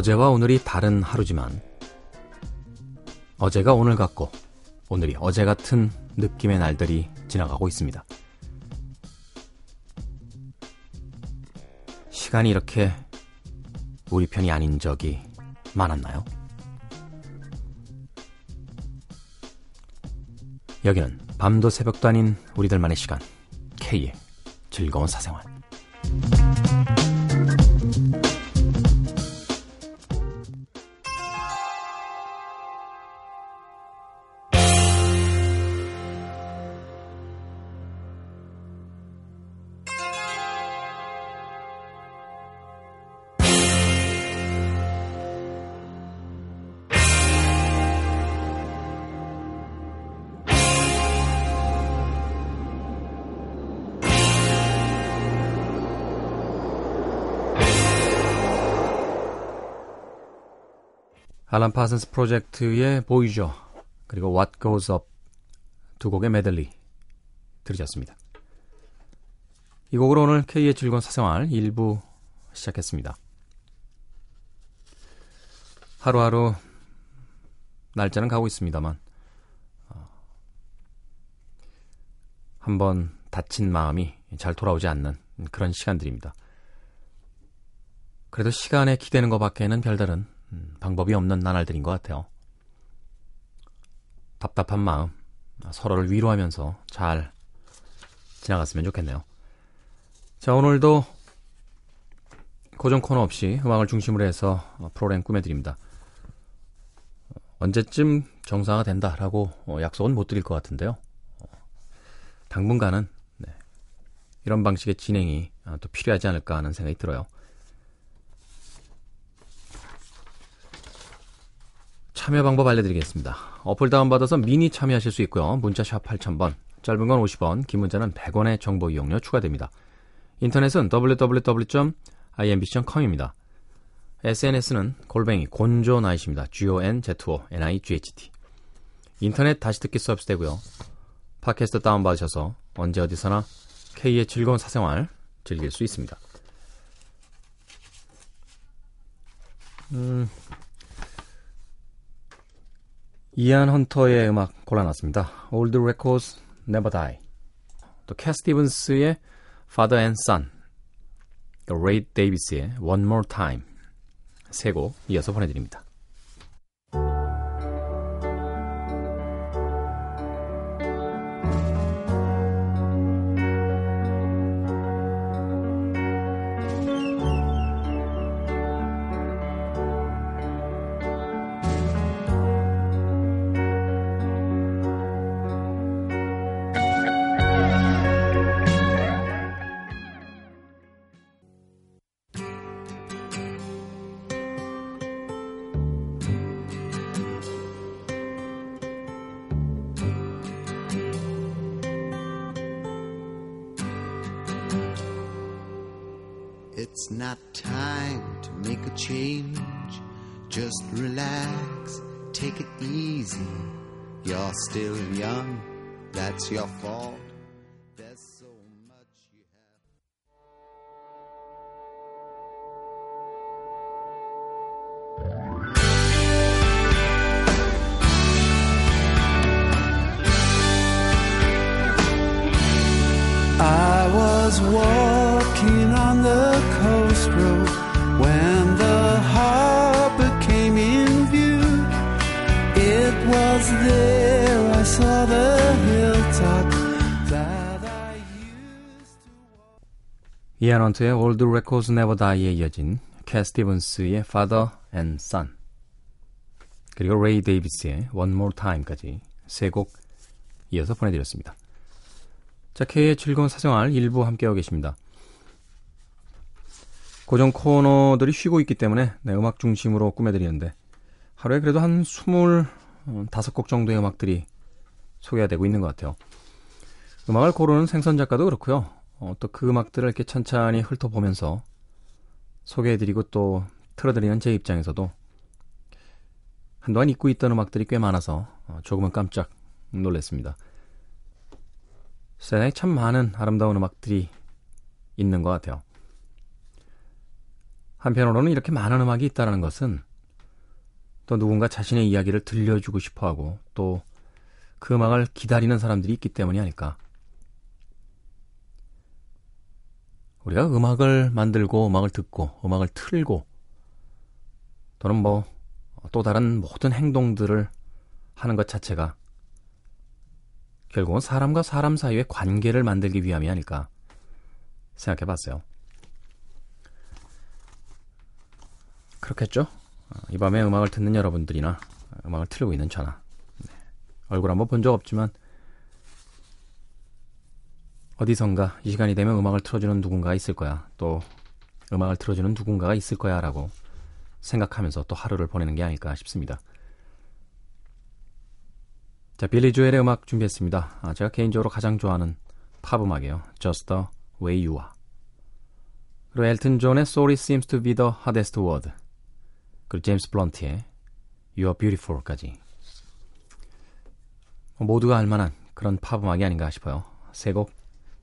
어제와 오늘이 다른 하루지만 어제가 오늘 같고 오늘이 어제 같은 느낌의 날들이 지나가고 있습니다. 시간이 이렇게 우리 편이 아닌 적이 많았나요? 여기는 밤도 새벽도 아닌 우리들만의 시간 K의 즐거운 사생활 알란 파슨스 프로젝트의 보이죠. 그리고 What Goes Up 두 곡의 메들리 들으셨습니다. 이 곡으로 오늘 K의 즐거운 사생활 1부 시작했습니다. 하루하루 날짜는 가고 있습니다만 어, 한번 다친 마음이 잘 돌아오지 않는 그런 시간들입니다. 그래도 시간에 기대는 것밖에는 별다른 음, 방법이 없는 나날들인 것 같아요. 답답한 마음, 서로를 위로하면서 잘 지나갔으면 좋겠네요. 자, 오늘도 고정 코너 없이 음악을 중심으로 해서 프로그램 꾸며드립니다. 언제쯤 정상화 된다라고 약속은 못 드릴 것 같은데요. 당분간은 네, 이런 방식의 진행이 또 필요하지 않을까 하는 생각이 들어요. 참여 방법 알려드리겠습니다. 어플 다운받아서 미니 참여하실 수 있고요. 문자샵 8000번, 짧은 건 50원, 긴 문자는 100원의 정보 이용료 추가됩니다. 인터넷은 www.imbc.com입니다. SNS는 골뱅이 곤조나이십니다. G-O-N-Z-O-N-I-G-H-T 인터넷 다시 듣기 서비스 되고요. 팟캐스트 다운받으셔서 언제 어디서나 K의 즐거운 사생활 즐길 수 있습니다. 음, 이안 헌터의 음악 골라놨습니다. Old Records Never Die. 또 캐 스티븐스의 Father and Son. 또 레이 데이비스의 One More Time. 세 곡 이어서 보내드립니다. It's not time to make a change. Just relax, take it easy. You're still young, that's your fault. 이안 헌트의 Old Records Never Die에 이어진 캐 스티븐스의 Father and Son 그리고 레이 데이비스의 One More Time까지 세 곡 이어서 보내드렸습니다. 자, K의 즐거운 사생활 일부 함께하고 계십니다. 고정 코너들이 쉬고 있기 때문에 네, 음악 중심으로 꾸며드리는데 하루에 그래도 한 25곡 정도의 음악들이 소개가 되고 있는 것 같아요. 음악을 고르는 생선 작가도 그렇고요. 어, 또 그 음악들을 이렇게 천천히 훑어보면서 소개해드리고 또 틀어드리는 제 입장에서도 한동안 잊고 있던 음악들이 꽤 많아서 어, 조금은 깜짝 놀랐습니다. 세상에 참 많은 아름다운 음악들이 있는 것 같아요. 한편으로는 이렇게 많은 음악이 있다는 것은 또 누군가 자신의 이야기를 들려주고 싶어 하고 또 그 음악을 기다리는 사람들이 있기 때문이 아닐까. 우리가 음악을 만들고 음악을 듣고 음악을 틀고 또는 뭐 또 다른 모든 행동들을 하는 것 자체가 결국은 사람과 사람 사이의 관계를 만들기 위함이 아닐까 생각해 봤어요. 그렇겠죠? 어, 이 밤에 음악을 듣는 여러분들이나 음악을 틀고 있는 저나 네. 얼굴 한번 본 적 없지만 어디선가 이 시간이 되면 음악을 틀어주는 누군가가 있을 거야. 또 음악을 틀어주는 누군가가 있을 거야 라고 생각하면서 또 하루를 보내는 게 아닐까 싶습니다. 자, 빌리 조엘의 음악 준비했습니다. 아, 제가 개인적으로 가장 좋아하는 팝 음악이에요. Just the way you are. 그리고 엘튼 존의 Sorry seems to be the hardest word. 그리고 제임스 블런트의 You are beautiful까지. 모두가 알만한 그런 팝 음악이 아닌가 싶어요. 세곡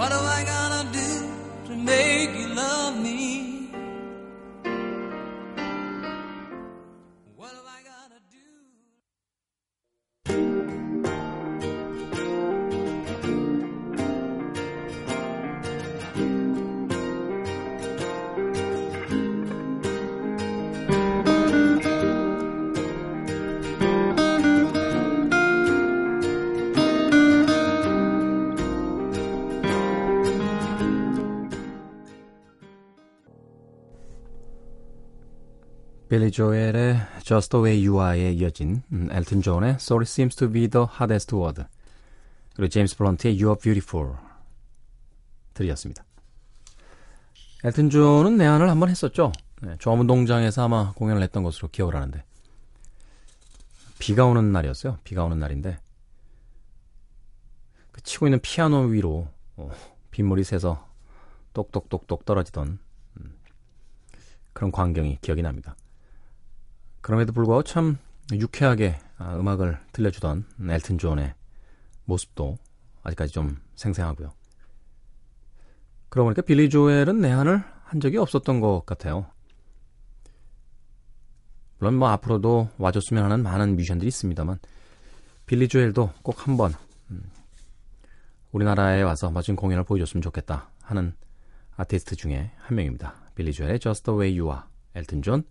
What am I gonna do to make you love 빌리 조엘의 Just the way you are에 이어진 음, 엘튼 존의 Sorry seems to be the hardest word 그리고 제임스 블런트의 You are beautiful 들으셨습니다. 엘튼 존은 내한을 한번 했었죠. 네, 종합운동장에서 아마 공연을 했던 것으로 기억을 하는데 비가 오는 날이었어요. 비가 오는 날인데 그 치고 있는 피아노 위로 어, 빗물이 새서 똑똑똑똑 떨어지던 음, 그런 광경이 기억이 납니다. 그럼에도 불구하고 참 유쾌하게 아, 음악을 들려주던 엘튼 존의 모습도 아직까지 좀 생생하고요. 그러고 보니까 빌리 조엘은 내한을 한 적이 없었던 것 같아요. 물론 뭐 앞으로도 와줬으면 하는 많은 뮤지션들이 있습니다만 빌리 조엘도 꼭 한번 음, 우리나라에 와서 멋진 공연을 보여줬으면 좋겠다 하는 아티스트 중에 한 명입니다. 빌리 조엘의 Just the way you are, 엘튼 존,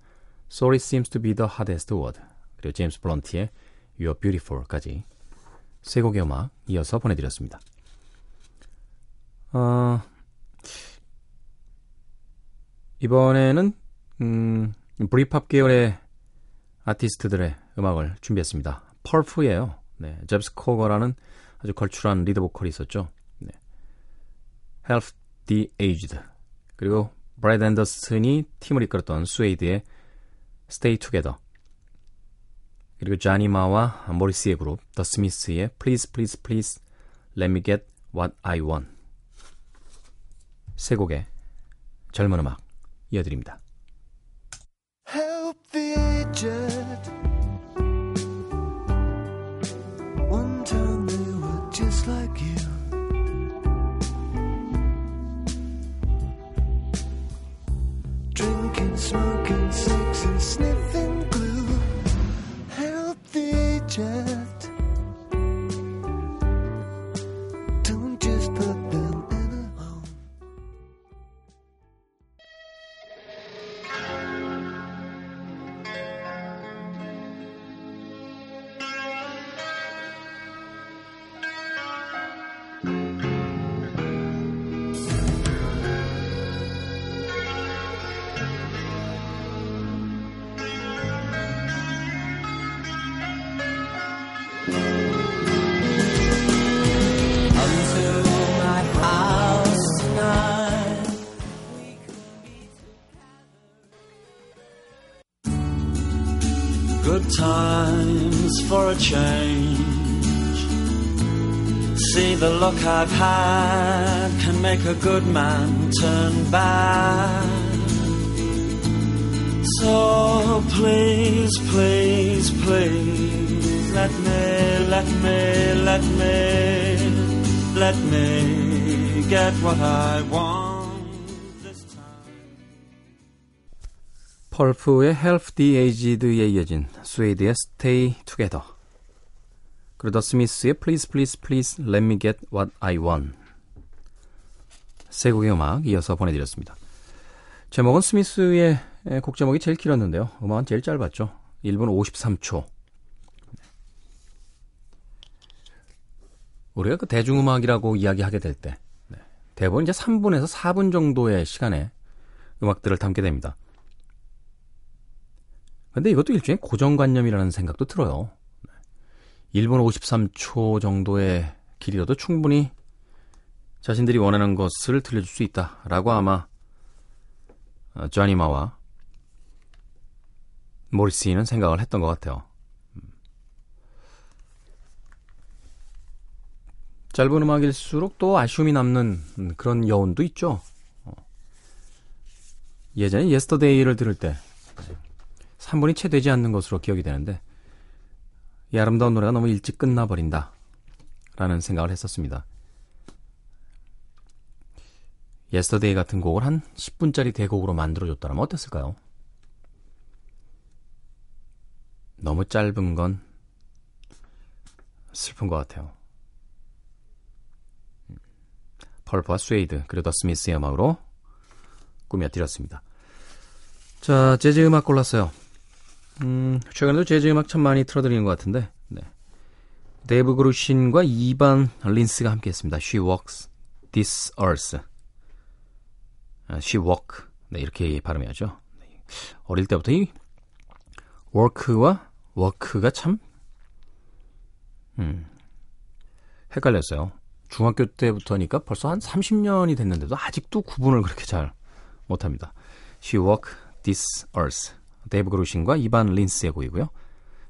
Sorry seems to be the hardest word, 그리고 제임스 블런트의 You're beautiful까지 세 곡의 음악 이어서 보내드렸습니다. 어, 이번에는 음, 브리팝 계열의 아티스트들의 음악을 준비했습니다. 펄프예요. 네, 자비스 코커라는 아주 걸출한 리드 보컬이 있었죠. 네. Help the Aged 그리고 브렛 앤더슨이 팀을 이끌었던 스웨이드의 Stay Together 그리고 자니 마와 모리시의 그룹 더 스미스의 Please Please Please Let Me Get What I Want 세 곡의 젊은 음악 이어드립니다. Help the. the look I've had can make a good man turn bad. So please, please, please, let me, let me, let me, let me get what I want this time. 펄프의 Help the Aged에 이어진 스웨이드의 Stay Together 더 스미스의 Please Please Please Let Me Get What I Want 세 곡의 음악 이어서 보내드렸습니다. 제목은 스미스의 곡 제목이 제일 길었는데요. 음악은 제일 짧았죠. 1분 53초. 우리가 그 대중음악이라고 이야기하게 될 때, 네, 대부분 이제 3분에서 4분 정도의 시간에 음악들을 담게 됩니다. 근데 이것도 일종의 고정관념이라는 생각도 들어요. 1분 53초 정도의 길이라도 충분히 자신들이 원하는 것을 들려줄 수 있다라고 아마 어, 쟈니마와 모리스는 생각을 했던 것 같아요. 음. 짧은 음악일수록 또 아쉬움이 남는 음, 그런 여운도 있죠. 어. 예전에 Yesterday를 들을 때 3분이 채 되지 않는 것으로 기억이 되는데 이 아름다운 노래가 너무 일찍 끝나버린다 라는 생각을 했었습니다. Yesterday 같은 곡을 한 10분짜리 대곡으로 만들어줬다면 어땠을까요? 너무 짧은 건 슬픈 것 같아요. 펄프와 스웨이드 그리고 더 스미스의 음악으로 꾸며드렸습니다. 자, 재즈 음악 골랐어요. 음, 최근에도 재즈 음악 참 많이 틀어드리는 것 같은데, 네. 데이브 그루신과 이반 린스가 함께했습니다. She Walks This Earth. 아, She Walk. 네, 이렇게 발음해야죠. 네. 어릴 때부터 이 walk와 work가 참, 음, 헷갈렸어요. 중학교 때부터니까 벌써 한 30년이 됐는데도 아직도 구분을 그렇게 잘 못합니다. She Walk This Earth. 데이브 그루신과 이반 린스의 곡이고요.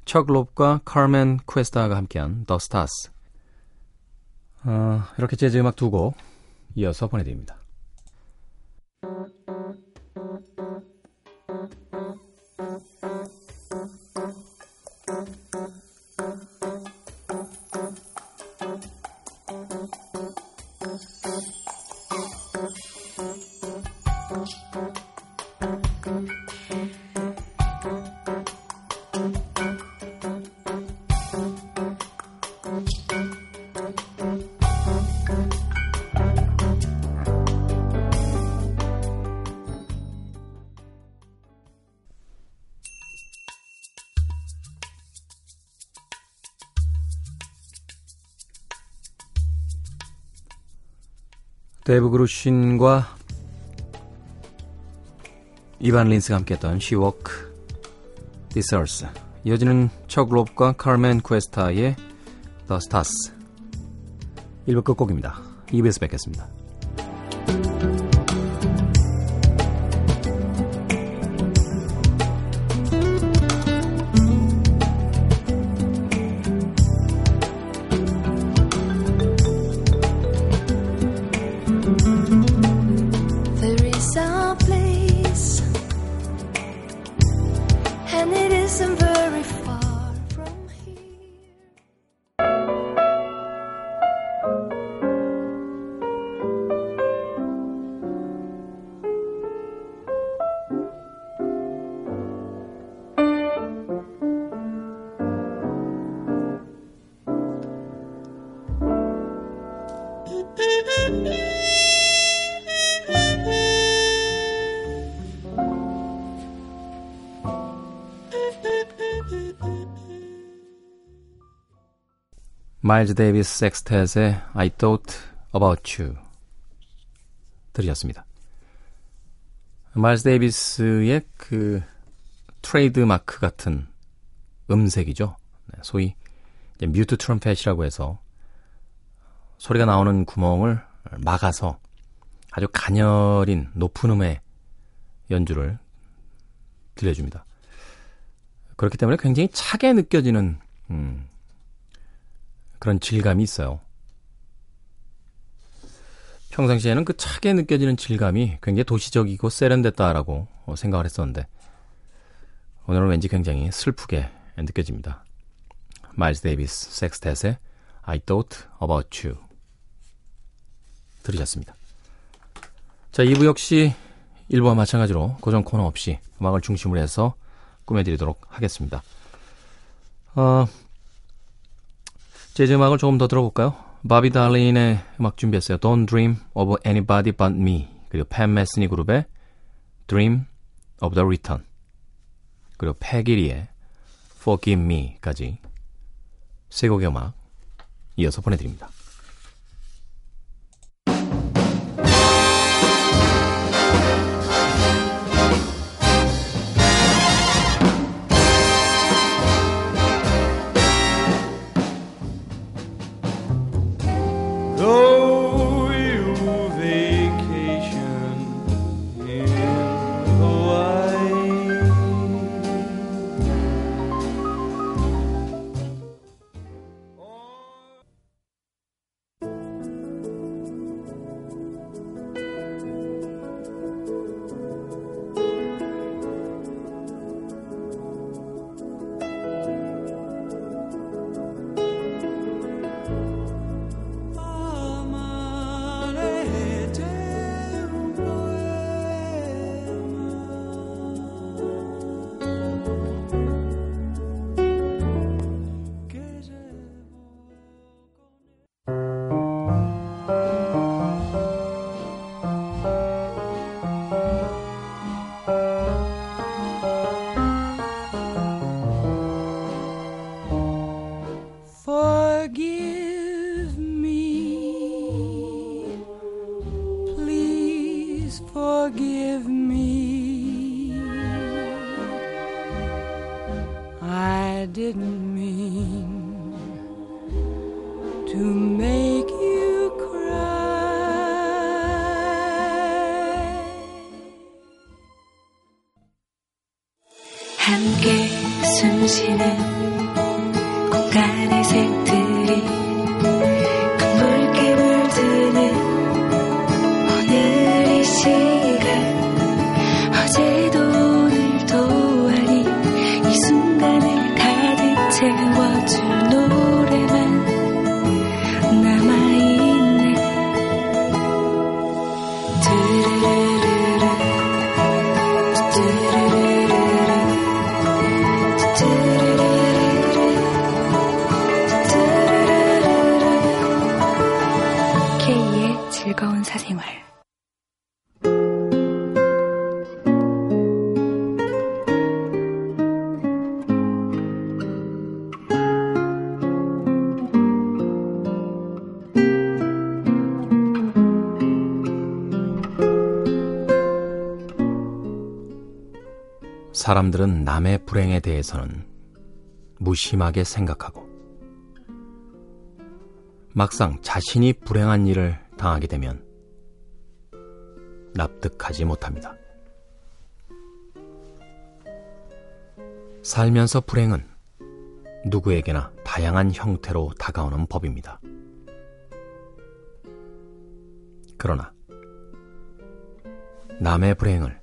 척 롭과 카르멘 쿠에스타가 함께한 The Stars. 어, 이렇게 재즈 음악 두 곡 이어서 보내드립니다. 데이브 그루신과 이반 린스가 함께했던 This Earth 이어지는 척 롭과 카르멘 쿠에스타의 The Stars 1부 끝곡입니다. 2부에서 뵙겠습니다. 마일즈 데이비스 섹스텟의 I Thought About You 들으셨습니다. 마일즈 데이비스의 그 트레이드 마크 같은 음색이죠. 네, 소위 뮤트 트럼펫이라고 해서 소리가 나오는 구멍을 막아서 아주 가녀린 높은 음의 연주를 들려줍니다. 그렇기 때문에 굉장히 차게 느껴지는 음, 그런 질감이 있어요. 평상시에는 그 차게 느껴지는 질감이 굉장히 도시적이고 세련됐다라고 생각을 했었는데 오늘은 왠지 굉장히 슬프게 느껴집니다. 마일스 데이비스 섹스텟의 I Thought About You 들으셨습니다. 자, 2부 역시 1부와 마찬가지로 고정 코너 없이 음악을 중심으로 해서 꾸며드리도록 하겠습니다. 어, 재즈 음악을 조금 더 들어볼까요? 바비 달린의 음악 준비했어요. Don't Dream of Anybody But Me 그리고 팬 메스니 그룹의 Dream of the Return 그리고 패기리의 Forgive Me까지 세 곡의 음악 이어서 보내드립니다. Forgive me. I didn't 사람들은 남의 불행에 대해서는 무심하게 생각하고 막상 자신이 불행한 일을 당하게 되면 납득하지 못합니다. 살면서 불행은 누구에게나 다양한 형태로 다가오는 법입니다. 그러나 남의 불행을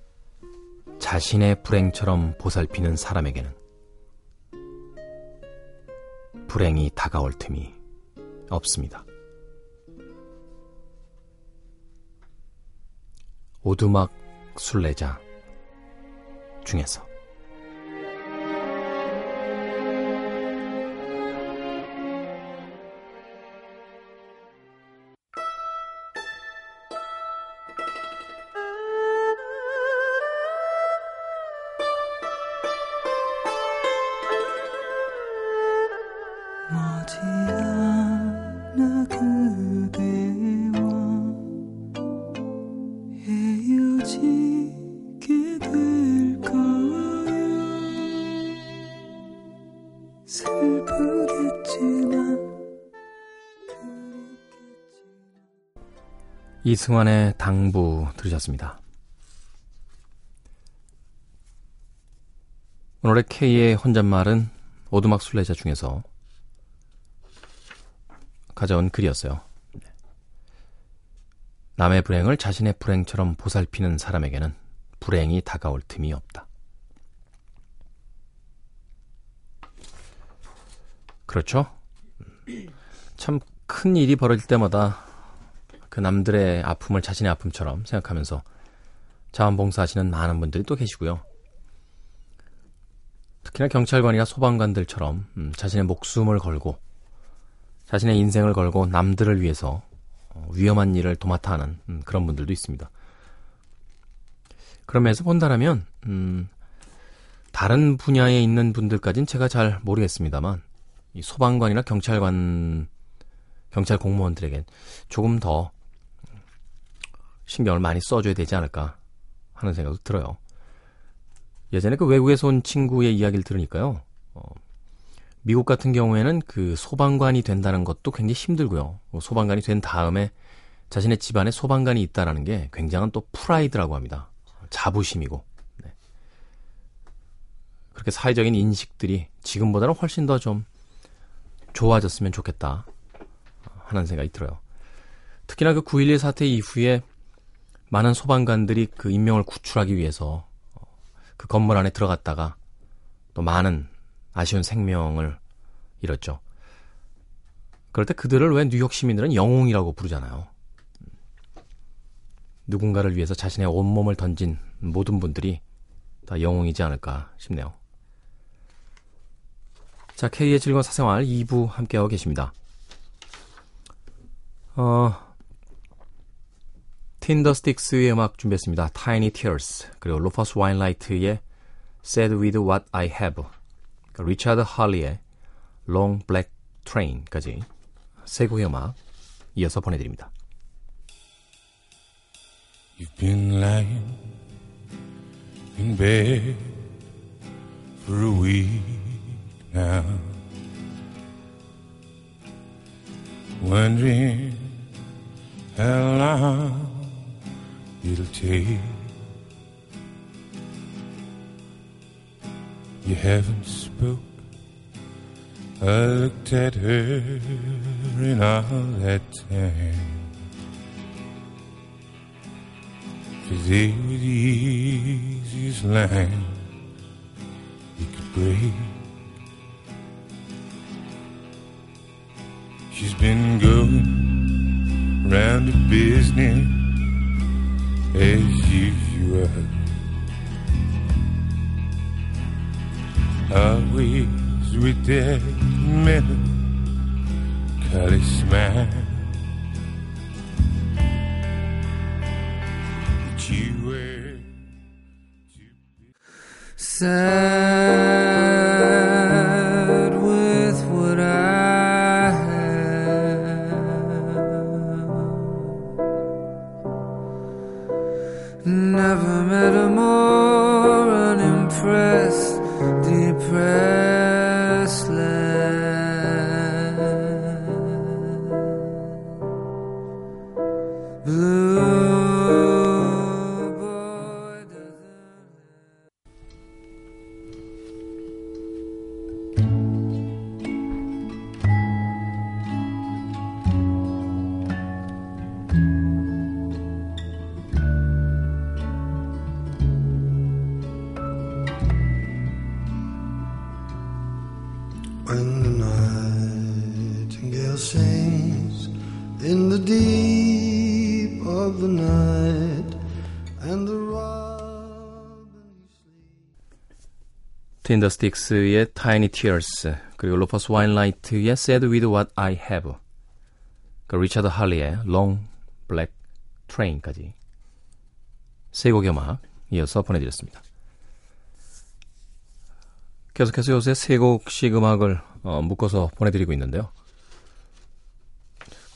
자신의 불행처럼 보살피는 사람에게는 불행이 다가올 틈이 없습니다. 오두막 순례자 중에서 이승환의 당부 들으셨습니다. 오늘의 K의 혼잣말은 오두막 순례자 중에서 가져온 글이었어요. 남의 불행을 자신의 불행처럼 보살피는 사람에게는 불행이 다가올 틈이 없다. 그렇죠? 참 큰 일이 벌어질 때마다 그 남들의 아픔을 자신의 아픔처럼 생각하면서 자원봉사하시는 많은 분들이 또 계시고요. 특히나 경찰관이나 소방관들처럼 음, 자신의 목숨을 걸고 자신의 인생을 걸고 남들을 위해서 어, 위험한 일을 도맡아 하는 음, 그런 분들도 있습니다. 그런 면에서 본다라면 음, 다른 분야에 있는 분들까지는 제가 잘 모르겠습니다만 이 소방관이나 경찰관 경찰 공무원들에겐 조금 더 신경을 많이 써줘야 되지 않을까 하는 생각도 들어요. 예전에 그 외국에서 온 친구의 이야기를 들으니까요. 어, 미국 같은 경우에는 그 소방관이 된다는 것도 굉장히 힘들고요. 어, 소방관이 된 다음에 자신의 집안에 소방관이 있다라는 게 굉장한 또 프라이드라고 합니다. 자부심이고. 네. 그렇게 사회적인 인식들이 지금보다는 훨씬 더 좀 좋아졌으면 좋겠다 하는 생각이 들어요. 특히나 그 9.11 사태 이후에 많은 소방관들이 그 인명을 구출하기 위해서 어, 그 건물 안에 들어갔다가 또 많은 아쉬운 생명을 잃었죠. 그럴 때 그들을 왜 뉴욕 시민들은 영웅이라고 부르잖아요. 누군가를 위해서 자신의 온몸을 던진 모든 분들이 다 영웅이지 않을까 싶네요. 자, K의 즐거운 사생활 2부 함께하고 계십니다. 어, 틴더스틱스의 음악 준비했습니다. Tiny Tears 그리고 루퍼스 웨인라이트의 Sad With What I Have 리차드 할리의 Long Black Train까지 세 곡의 음악 이어서 보내드립니다. You've been lying in bed for a week now, wondering how long it'll take. You haven't spoke. I looked at her in all that time. They were the easiest line you could break. She's been going round the business as usual. Always with that melancholy smile. that you were sad Never met a more unimpressed, depressed 틴더스틱스의 Tiny Tears 그리고 루퍼스 웨인라이트의 Sad With What I Have 그 리차드 할리의 Long Black Train까지 세 곡의 음악 이어서 보내드렸습니다. 계속해서 요새 세 곡씩 음악을 어, 묶어서 보내드리고 있는데요.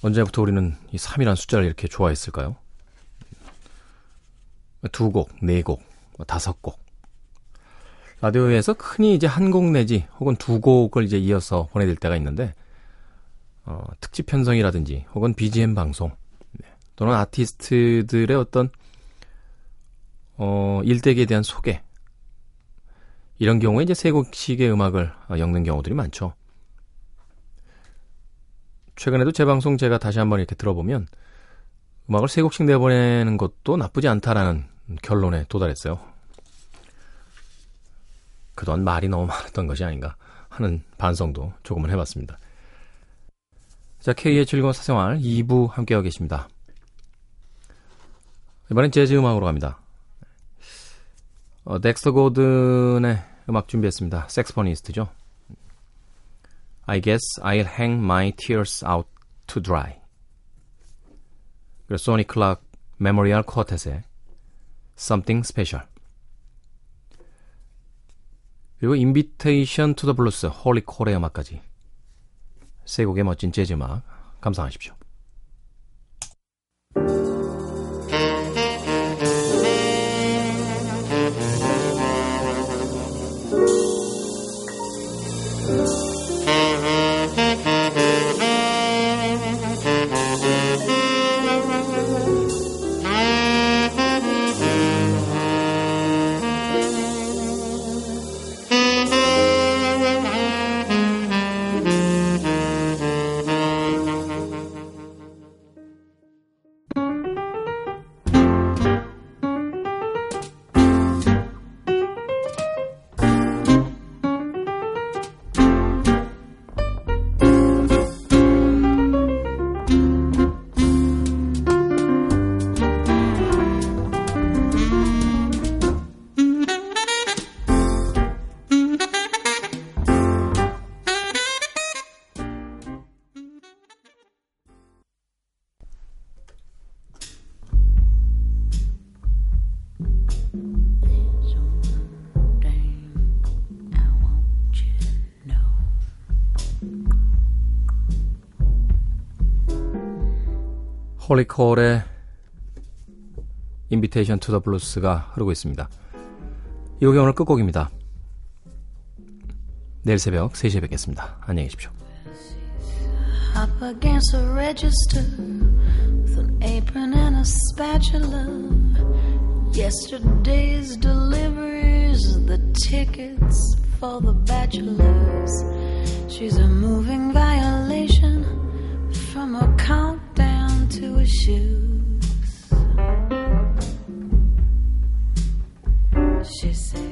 언제부터 우리는 이 3이라는 숫자를 이렇게 좋아했을까요? 두 곡, 네 곡, 뭐 다섯 곡. 라디오에서 흔히 이제 한 곡 내지 혹은 두 곡을 이제 이어서 보내드릴 때가 있는데 어, 특집 편성이라든지 혹은 BGM 방송 네, 또는 아티스트들의 어떤 어, 일대기에 대한 소개 이런 경우에 이제 세 곡씩의 음악을 어, 엮는 경우들이 많죠. 최근에도 제 방송 제가 다시 한번 이렇게 들어보면 음악을 세 곡씩 내보내는 것도 나쁘지 않다라는 결론에 도달했어요. 그동안 말이 너무 많았던 것이 아닌가 하는 반성도 조금은 해봤습니다. 자, K의 즐거운 사생활 2부 함께하고 계십니다. 이번엔 재즈 음악으로 갑니다. 어, 덱스터 고든의 음악 준비했습니다. 색스포니스트죠. I guess I'll hang my tears out to dry. 그리고 소니 클락 Memorial Quartet의 Something Special. 그리고 Invitation To The Blues 홀리 콜의 음악까지 세 곡의 멋진 재즈 음악 감상하십시오. 홀리콜의 Invitation To The Blues가 흐르고 있습니다. 이 곡이 오늘 끝곡입니다. 내일 새벽 3시에 뵙겠습니다. 안녕히 계십시오. into his shoes. She said.